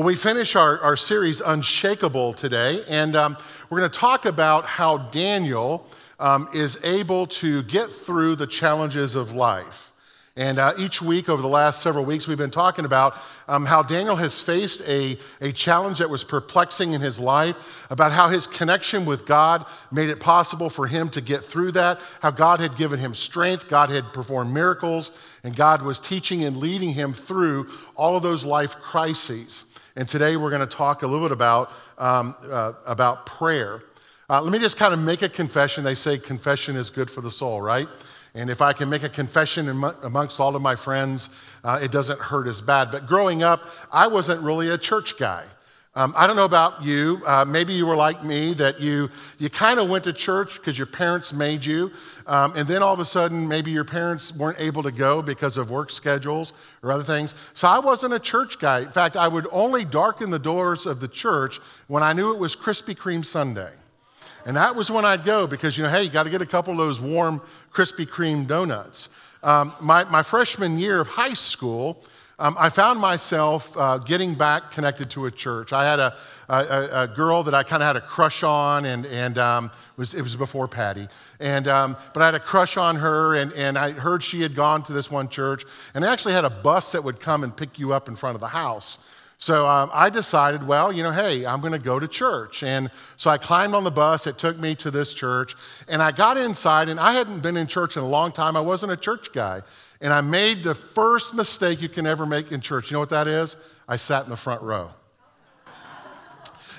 Well, we finish our, our series, Unshakable, today, and um, we're going to talk about how Daniel um, is able to get through the challenges of life. And uh, each week over the last several weeks, we've been talking about um, how Daniel has faced a, a challenge that was perplexing in his life, about how his connection with God made it possible for him to get through that, how God had given him strength, God had performed miracles, and God was teaching and leading him through all of those life crises. And today we're going to talk a little bit about, um, uh, about prayer. Uh, let me just kind of make a confession. They say confession is good for the soul, right? And if I can make a confession amongst all of my friends, uh, it doesn't hurt as bad. But growing up, I wasn't really a church guy. Um, I don't know about you. Uh, maybe you were like me, that you, you kind of went to church because your parents made you. Um, and then all of a sudden, maybe your parents weren't able to go because of work schedules or other things. So I wasn't a church guy. In fact, I would only darken the doors of the church when I knew it was Krispy Kreme Sunday. And that was when I'd go because, you know, hey, you got to get a couple of those warm Krispy Kreme donuts. Um, my, my freshman year of high school, um, I found myself uh, getting back connected to a church. I had a, a, a girl that I kind of had a crush on, and, and um, was, it was before Patty. And, um, but I had a crush on her, and, and I heard she had gone to this one church, and they actually had a bus that would come and pick you up in front of the house. So um, I decided, well, you know, hey, I'm going to go to church. And so I climbed on the bus. It took me to this church. And I got inside, and I hadn't been in church in a long time. I wasn't a church guy. And I made the first mistake you can ever make in church. You know what that is? I sat in the front row.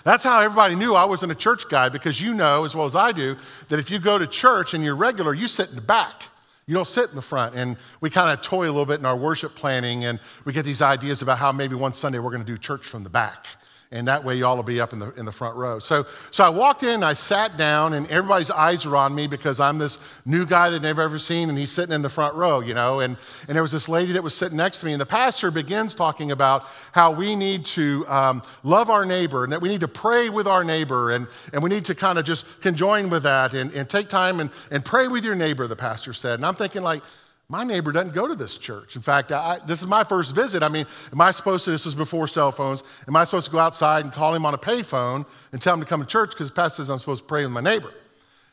That's how everybody knew I wasn't a church guy because you know, as well as I do, that if you go to church and you're regular, you sit in the back. You don't sit in the front. And we kind of toy a little bit in our worship planning, and we get these ideas about how maybe one Sunday we're going to do church from the back and that way y'all will be up in the, in the front row. So, so I walked in, I sat down, and everybody's eyes are on me because I'm this new guy that they've ever seen, and he's sitting in the front row, you know. And, and there was this lady that was sitting next to me, and the pastor begins talking about how we need to um, love our neighbor and that we need to pray with our neighbor, and, and we need to kind of just conjoin with that and, and take time and, and pray with your neighbor, the pastor said. And I'm thinking, like, my neighbor doesn't go to this church. In fact, I, this is my first visit. I mean, am I supposed to, this was before cell phones, am I supposed to go outside and call him on a payphone and tell him to come to church because the pastor says I'm supposed to pray with my neighbor?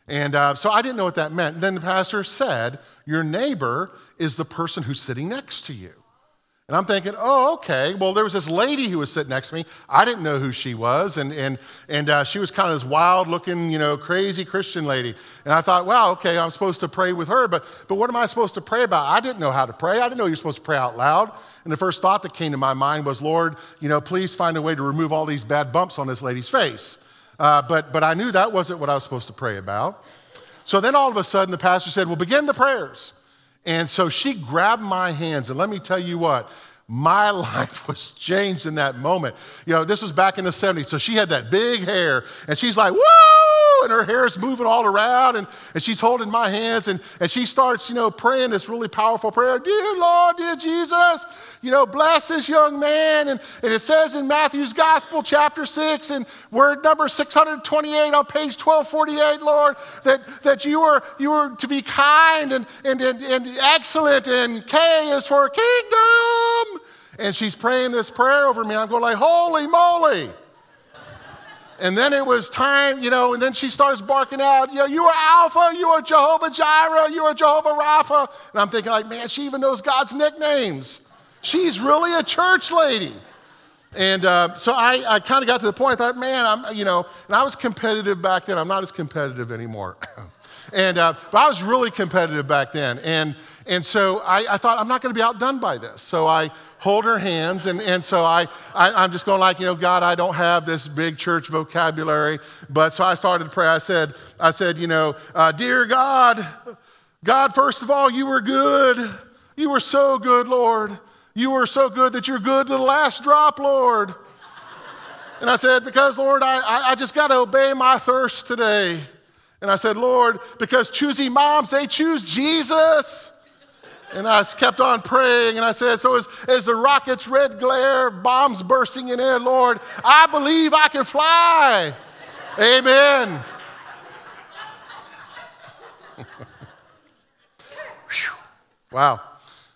And uh, so I didn't know what that meant. And then the pastor said, Your neighbor is the person who's sitting next to you. And I'm thinking, oh, okay. Well, there was this lady who was sitting next to me. I didn't know who she was. And, and, and uh, she was kind of this wild looking, you know, crazy Christian lady. And I thought, wow, okay, I'm supposed to pray with her. But, but what am I supposed to pray about? I didn't know how to pray. I didn't know you're supposed to pray out loud. And the first thought that came to my mind was, Lord, you know, please find a way to remove all these bad bumps on this lady's face. Uh, but, but I knew that wasn't what I was supposed to pray about. So then all of a sudden the pastor said, well, begin the prayers. And so she grabbed my hands, and let me tell you what, my life was changed in that moment. You know, this was back in the 70s, so she had that big hair, and she's like, woo! And her hair is moving all around, and, and she's holding my hands, and, and she starts, you know, praying this really powerful prayer Dear Lord, dear Jesus, you know, bless this young man. And, and it says in Matthew's Gospel, chapter 6, and word number 628 on page 1248, Lord, that, that you, are, you are to be kind and, and, and, and excellent, and K is for kingdom. And she's praying this prayer over me. I'm going like, holy moly. And then it was time, you know, and then she starts barking out, you know, you are Alpha, you are Jehovah Jireh, you are Jehovah Rapha. And I'm thinking, like, man, she even knows God's nicknames. She's really a church lady. And uh, so I, I kind of got to the point, I thought, man, I'm, you know, and I was competitive back then. I'm not as competitive anymore. and, uh, but I was really competitive back then. And, and so I, I thought, I'm not going to be outdone by this. So I hold her hands. And, and so I, I, am just going like, you know, God, I don't have this big church vocabulary. But so I started to pray. I said, I said, you know, uh, dear God, God, first of all, you were good. You were so good, Lord. You were so good that you're good to the last drop, Lord. And I said, because, Lord, I, I just got to obey my thirst today. And I said, Lord, because choosy moms, they choose Jesus. And I kept on praying, and I said, So as, as the rockets' red glare, bombs bursting in air, Lord, I believe I can fly. Amen. wow,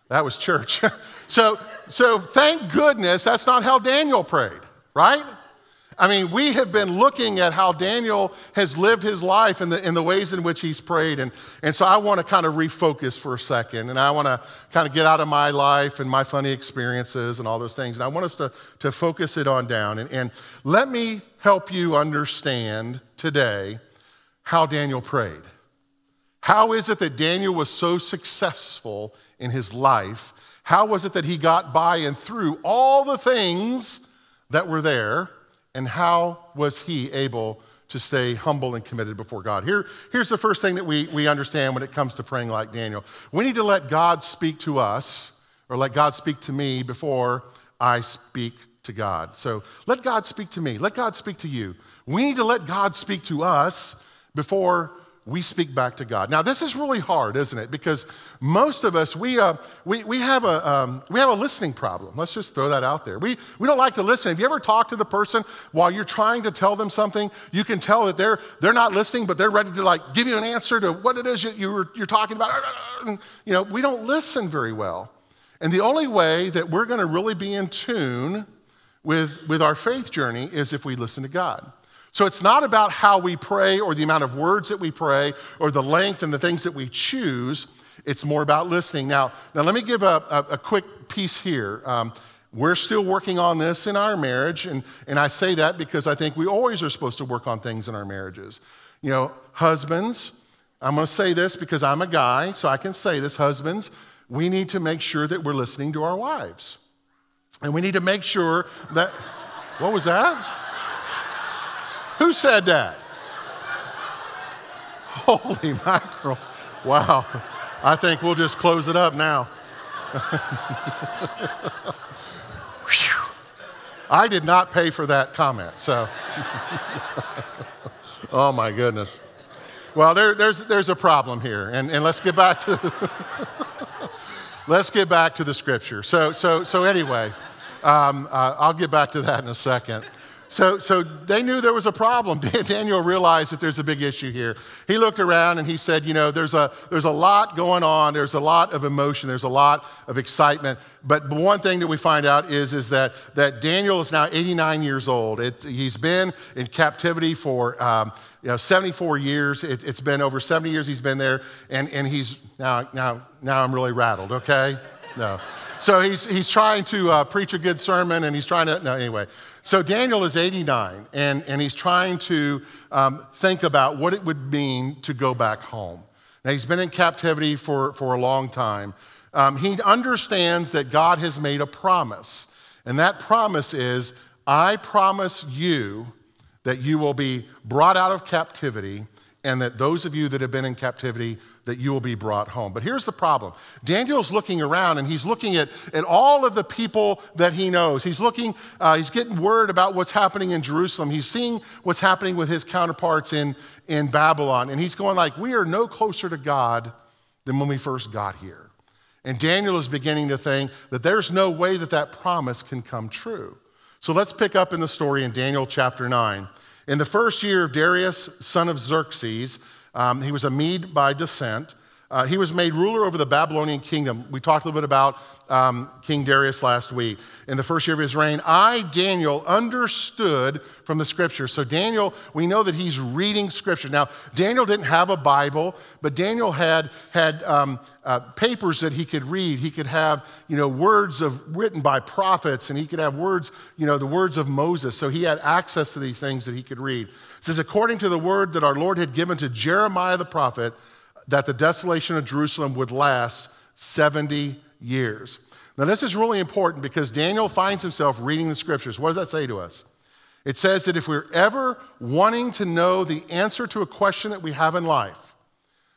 that was church. so, so thank goodness that's not how Daniel prayed. right? I mean, we have been looking at how Daniel has lived his life and the, in the ways in which he's prayed. And, and so I want to kind of refocus for a second. And I want to kind of get out of my life and my funny experiences and all those things. And I want us to, to focus it on down. And, and let me help you understand today how Daniel prayed. How is it that Daniel was so successful in his life? How was it that he got by and through all the things that were there? And how was he able to stay humble and committed before God? Here, here's the first thing that we, we understand when it comes to praying like Daniel. We need to let God speak to us, or let God speak to me before I speak to God. So let God speak to me. Let God speak to you. We need to let God speak to us before we speak back to God. Now, this is really hard, isn't it? Because most of us, we, uh, we, we, have a, um, we have a listening problem. Let's just throw that out there. We, we don't like to listen. Have you ever talked to the person while you're trying to tell them something? You can tell that they're, they're not listening, but they're ready to like give you an answer to what it is you, you're, you're talking about. You know, we don't listen very well. And the only way that we're going to really be in tune with, with our faith journey is if we listen to God. So it's not about how we pray or the amount of words that we pray or the length and the things that we choose. It's more about listening. Now, now let me give a, a, a quick piece here. Um, we're still working on this in our marriage, and, and I say that because I think we always are supposed to work on things in our marriages. You know, husbands, I'm going to say this because I'm a guy, so I can say this. Husbands, we need to make sure that we're listening to our wives. And we need to make sure that, what was that? Who said that? Holy mackerel. Wow. I think we'll just close it up now. I did not pay for that comment, so. oh my goodness. Well, there, there's, there's a problem here, and, and let's get back to let's get back to the scripture. So, so, so anyway, um, uh, I'll get back to that in a second. So, so they knew there was a problem. Daniel realized that there's a big issue here. He looked around and he said, You know, there's a, there's a lot going on. There's a lot of emotion. There's a lot of excitement. But one thing that we find out is, is that, that Daniel is now 89 years old. It, he's been in captivity for um, you know, 74 years. It, has been over 70 years he's been there. And, and he's now, now, now I'm really rattled, okay? No. So he's, he's trying to uh, preach a good sermon and he's trying to, no, anyway. So Daniel is 89 and, and he's trying to um, think about what it would mean to go back home. Now, he's been in captivity for, for a long time. Um, he understands that God has made a promise, and that promise is I promise you that you will be brought out of captivity, and that those of you that have been in captivity that you will be brought home. But here's the problem Daniel's looking around and he's looking at, at all of the people that he knows. He's looking, uh, he's getting word about what's happening in Jerusalem. He's seeing what's happening with his counterparts in, in Babylon. And he's going, like, we are no closer to God than when we first got here. And Daniel is beginning to think that there's no way that that promise can come true. So let's pick up in the story in Daniel chapter 9. In the first year of Darius, son of Xerxes, um, he was a Mede by descent. Uh, he was made ruler over the Babylonian kingdom. We talked a little bit about um, King Darius last week. In the first year of his reign, I, Daniel, understood from the scripture. So, Daniel, we know that he's reading scripture. Now, Daniel didn't have a Bible, but Daniel had, had um, uh, papers that he could read. He could have, you know, words of, written by prophets, and he could have words, you know, the words of Moses. So, he had access to these things that he could read. It says, according to the word that our Lord had given to Jeremiah the prophet, that the desolation of Jerusalem would last 70 years. Now, this is really important because Daniel finds himself reading the scriptures. What does that say to us? It says that if we're ever wanting to know the answer to a question that we have in life,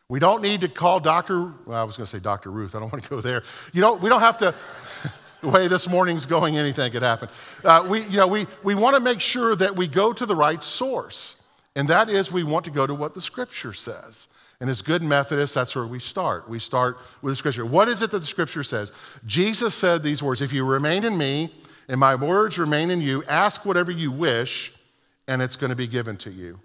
we don't need to call Dr. Well, I was going to say Dr. Ruth. I don't want to go there. You know, we don't have to. the way this morning's going, anything could happen. Uh, we, you know, we, we want to make sure that we go to the right source, and that is we want to go to what the Scripture says. And as good Methodists, that's where we start. We start with the scripture. What is it that the scripture says? Jesus said these words If you remain in me and my words remain in you, ask whatever you wish, and it's going to be given to you.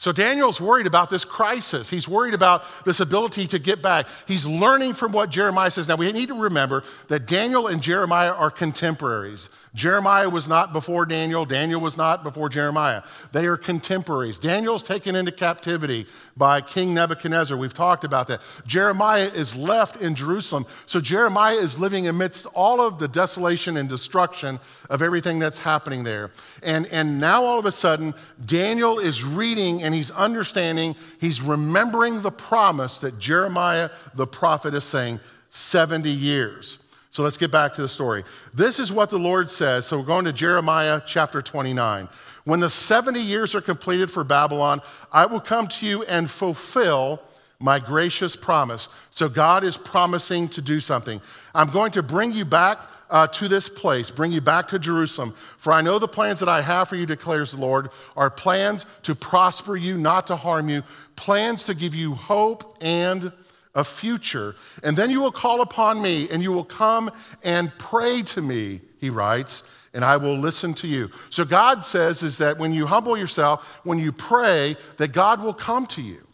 So Daniel's worried about this crisis. He's worried about this ability to get back. He's learning from what Jeremiah says. Now, we need to remember that Daniel and Jeremiah are contemporaries. Jeremiah was not before Daniel, Daniel was not before Jeremiah. They are contemporaries. Daniel's taken into captivity by King Nebuchadnezzar. We've talked about that. Jeremiah is left in Jerusalem. So Jeremiah is living amidst all of the desolation and destruction of everything that's happening there. And, and now all of a sudden, Daniel is reading and he's understanding, he's remembering the promise that Jeremiah the prophet is saying 70 years. So let's get back to the story. This is what the Lord says. So we're going to Jeremiah chapter 29. When the 70 years are completed for Babylon, I will come to you and fulfill my gracious promise. So God is promising to do something. I'm going to bring you back uh, to this place, bring you back to Jerusalem. For I know the plans that I have for you, declares the Lord, are plans to prosper you, not to harm you, plans to give you hope and a future. And then you will call upon me and you will come and pray to me, he writes, and I will listen to you. So God says is that when you humble yourself, when you pray, that God will come to you.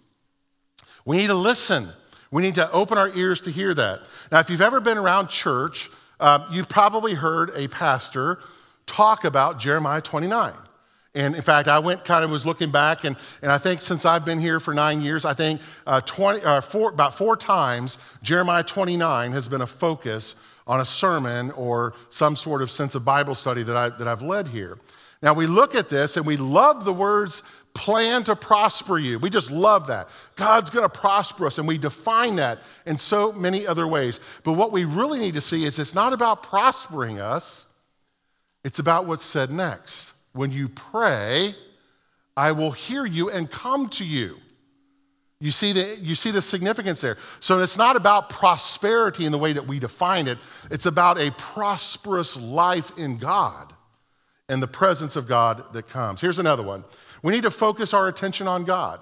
We need to listen. We need to open our ears to hear that. Now, if you've ever been around church, uh, you've probably heard a pastor talk about Jeremiah 29. And in fact, I went kind of was looking back, and, and I think since I've been here for nine years, I think uh, 20, uh, four, about four times Jeremiah 29 has been a focus on a sermon or some sort of sense of Bible study that, I, that I've led here. Now, we look at this and we love the words plan to prosper you. We just love that. God's going to prosper us, and we define that in so many other ways. But what we really need to see is it's not about prospering us, it's about what's said next. When you pray, I will hear you and come to you. You see, the, you see the significance there. So it's not about prosperity in the way that we define it, it's about a prosperous life in God and the presence of God that comes. Here's another one we need to focus our attention on God.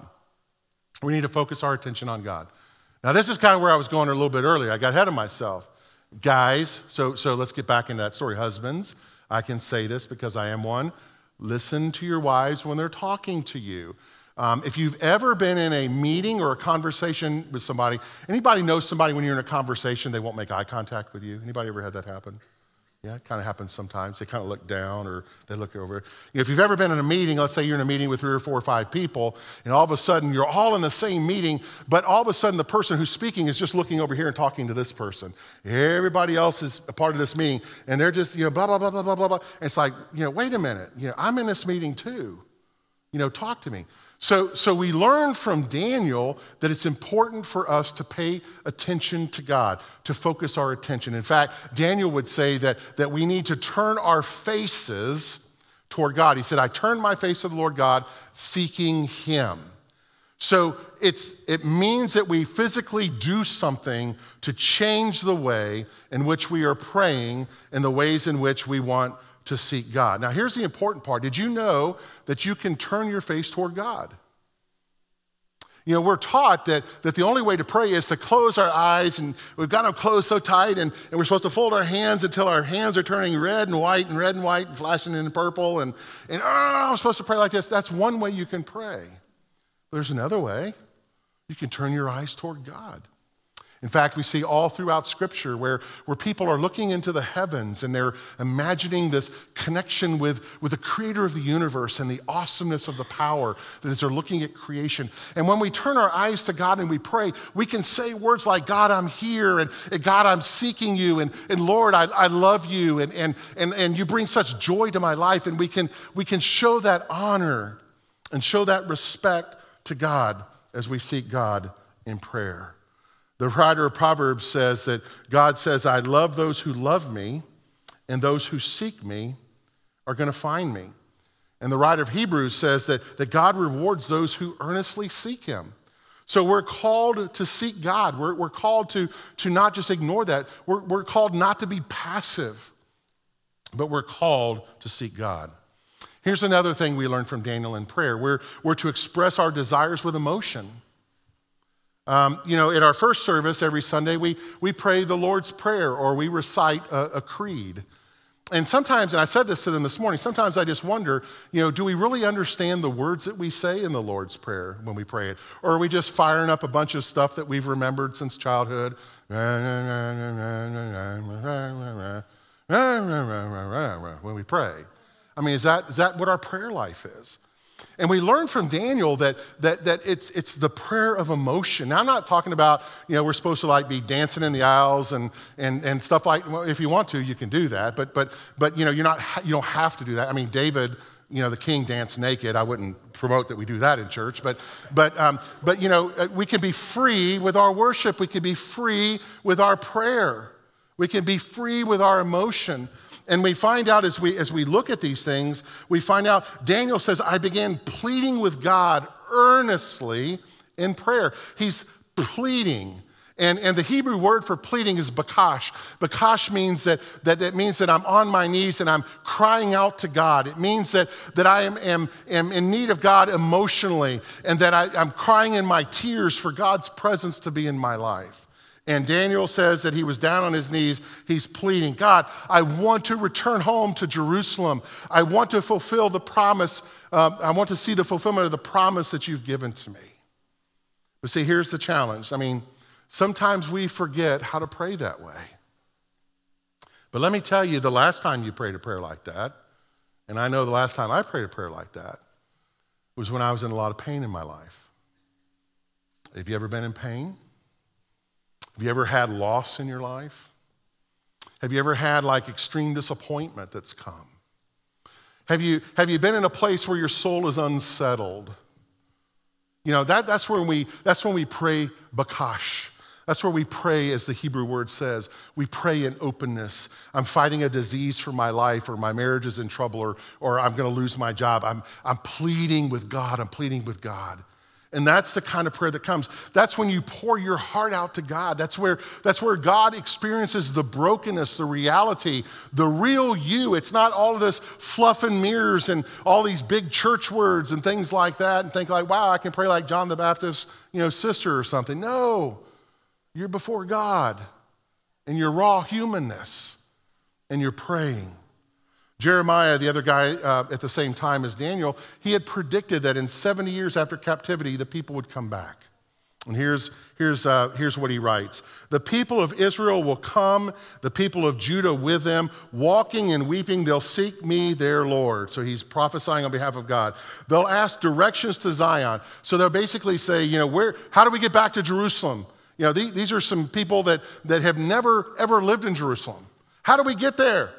We need to focus our attention on God. Now, this is kind of where I was going a little bit earlier. I got ahead of myself. Guys, so, so let's get back into that story. Husbands, I can say this because I am one. Listen to your wives when they're talking to you. Um, if you've ever been in a meeting or a conversation with somebody, anybody knows somebody when you're in a conversation, they won't make eye contact with you? Anybody ever had that happen? Yeah, it kind of happens sometimes. They kind of look down or they look over. You know, if you've ever been in a meeting, let's say you're in a meeting with three or four or five people, and all of a sudden you're all in the same meeting, but all of a sudden the person who's speaking is just looking over here and talking to this person. Everybody else is a part of this meeting, and they're just, you know, blah, blah, blah, blah, blah, blah. And it's like, you know, wait a minute. You know, I'm in this meeting too. You know, talk to me. So, so we learn from Daniel that it's important for us to pay attention to God, to focus our attention. In fact, Daniel would say that, that we need to turn our faces toward God. He said, I turn my face to the Lord God, seeking Him. So it's, it means that we physically do something to change the way in which we are praying and the ways in which we want to seek God. Now, here's the important part. Did you know that you can turn your face toward God? You know, we're taught that, that the only way to pray is to close our eyes, and we've got them closed so tight, and, and we're supposed to fold our hands until our hands are turning red and white and red and white and flashing in purple, and, and oh, I'm supposed to pray like this. That's one way you can pray. There's another way. You can turn your eyes toward God. In fact, we see all throughout Scripture where, where people are looking into the heavens and they're imagining this connection with, with the creator of the universe and the awesomeness of the power that as they're looking at creation. And when we turn our eyes to God and we pray, we can say words like, God, I'm here, and, and God, I'm seeking you, and, and Lord, I, I love you, and, and, and, and you bring such joy to my life. And we can, we can show that honor and show that respect to God as we seek God in prayer. The writer of Proverbs says that God says, I love those who love me, and those who seek me are going to find me. And the writer of Hebrews says that, that God rewards those who earnestly seek him. So we're called to seek God. We're, we're called to, to not just ignore that. We're, we're called not to be passive, but we're called to seek God. Here's another thing we learned from Daniel in prayer we're, we're to express our desires with emotion. Um, you know, in our first service every Sunday, we, we pray the Lord's Prayer or we recite a, a creed. And sometimes, and I said this to them this morning, sometimes I just wonder, you know, do we really understand the words that we say in the Lord's Prayer when we pray it? Or are we just firing up a bunch of stuff that we've remembered since childhood? When we pray. I mean, is that, is that what our prayer life is? And we learn from Daniel that, that, that it's, it's the prayer of emotion. Now, I'm not talking about, you know, we're supposed to like be dancing in the aisles and, and, and stuff like, well, if you want to, you can do that. But, but, but you know, you're not, you don't have to do that. I mean, David, you know, the king danced naked. I wouldn't promote that we do that in church. But, but, um, but you know, uh, we can be free with our worship. We can be free with our prayer. We can be free with our emotion. And we find out as we, as we look at these things, we find out Daniel says, I began pleading with God earnestly in prayer. He's pleading. And, and the Hebrew word for pleading is bakash. Bakash means that, that it means that I'm on my knees and I'm crying out to God. It means that, that I am, am, am in need of God emotionally and that I, I'm crying in my tears for God's presence to be in my life. And Daniel says that he was down on his knees. He's pleading, God, I want to return home to Jerusalem. I want to fulfill the promise. Uh, I want to see the fulfillment of the promise that you've given to me. But see, here's the challenge. I mean, sometimes we forget how to pray that way. But let me tell you, the last time you prayed a prayer like that, and I know the last time I prayed a prayer like that, was when I was in a lot of pain in my life. Have you ever been in pain? Have you ever had loss in your life? Have you ever had like extreme disappointment that's come? Have you, have you been in a place where your soul is unsettled? You know, that, that's, when we, that's when we pray bakash. That's where we pray, as the Hebrew word says. We pray in openness. I'm fighting a disease for my life, or my marriage is in trouble, or, or I'm going to lose my job. I'm, I'm pleading with God. I'm pleading with God. And that's the kind of prayer that comes. That's when you pour your heart out to God. That's where, that's where God experiences the brokenness, the reality, the real you. It's not all of this fluff and mirrors and all these big church words and things like that and think like, wow, I can pray like John the Baptist's, you know, sister or something. No. You're before God in your raw humanness and you're praying. Jeremiah, the other guy uh, at the same time as Daniel, he had predicted that in 70 years after captivity, the people would come back. And here's, here's, uh, here's what he writes The people of Israel will come, the people of Judah with them, walking and weeping. They'll seek me, their Lord. So he's prophesying on behalf of God. They'll ask directions to Zion. So they'll basically say, you know, where, how do we get back to Jerusalem? You know, these, these are some people that, that have never, ever lived in Jerusalem. How do we get there?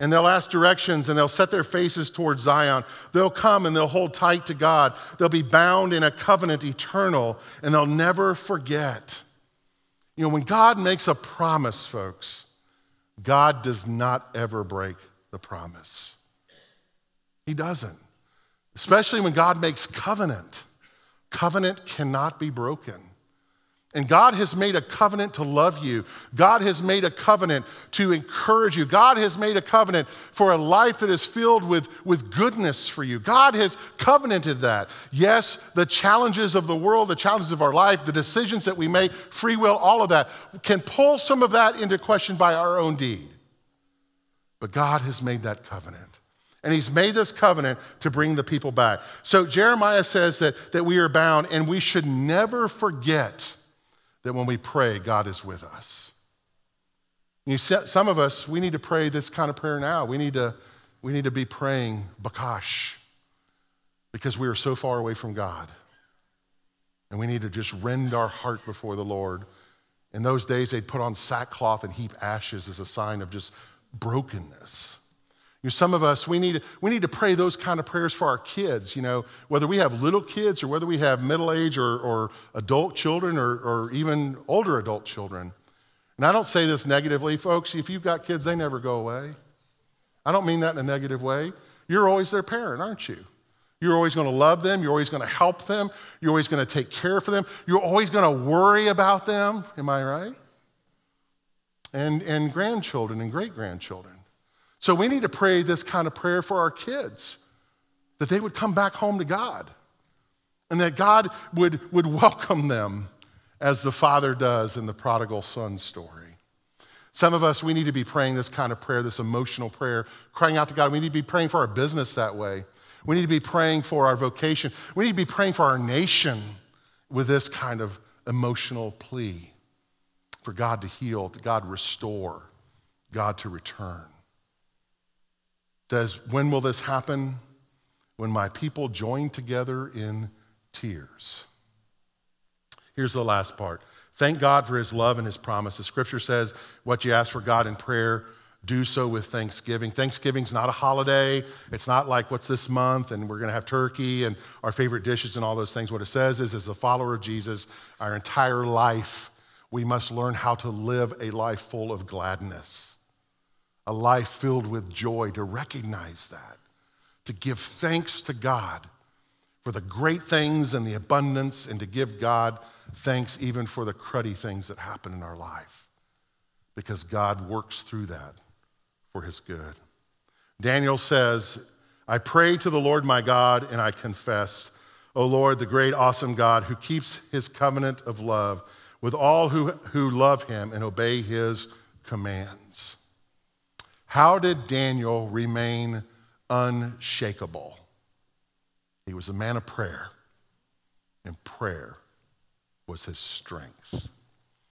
And they'll ask directions and they'll set their faces towards Zion. They'll come and they'll hold tight to God. They'll be bound in a covenant eternal and they'll never forget. You know, when God makes a promise, folks, God does not ever break the promise. He doesn't. Especially when God makes covenant. Covenant cannot be broken. And God has made a covenant to love you. God has made a covenant to encourage you. God has made a covenant for a life that is filled with, with goodness for you. God has covenanted that. Yes, the challenges of the world, the challenges of our life, the decisions that we make, free will, all of that can pull some of that into question by our own deed. But God has made that covenant. And he's made this covenant to bring the people back. So Jeremiah says that, that we are bound, and we should never forget that when we pray, God is with us. You some of us, we need to pray this kind of prayer now. We need to, we need to be praying bakash because we are so far away from God. And we need to just rend our heart before the Lord. In those days, they'd put on sackcloth and heap ashes as a sign of just brokenness. You know, some of us, we need, we need to pray those kind of prayers for our kids, you know, whether we have little kids or whether we have middle age or, or adult children or, or even older adult children. And I don't say this negatively, folks. If you've got kids, they never go away. I don't mean that in a negative way. You're always their parent, aren't you? You're always going to love them. You're always going to help them. You're always going to take care for them. You're always going to worry about them. Am I right? And, and grandchildren and great grandchildren. So we need to pray this kind of prayer for our kids that they would come back home to God and that God would, would welcome them as the father does in the prodigal son story. Some of us, we need to be praying this kind of prayer, this emotional prayer, crying out to God. We need to be praying for our business that way. We need to be praying for our vocation. We need to be praying for our nation with this kind of emotional plea for God to heal, to God restore, God to return. Says, when will this happen? When my people join together in tears. Here's the last part. Thank God for his love and his promise. The scripture says, what you ask for God in prayer, do so with thanksgiving. Thanksgiving's not a holiday. It's not like what's this month and we're going to have turkey and our favorite dishes and all those things. What it says is, as a follower of Jesus, our entire life, we must learn how to live a life full of gladness, a life filled with joy, to recognize that, to give thanks to God for the great things and the abundance, and to give God thanks even for the cruddy things that happen in our life because God works through that for his good. Daniel says, I pray to the Lord my God and I confess, O Lord, the great, awesome God who keeps his covenant of love with all who, who love him and obey his commands. How did Daniel remain unshakable? He was a man of prayer, and prayer was his strength.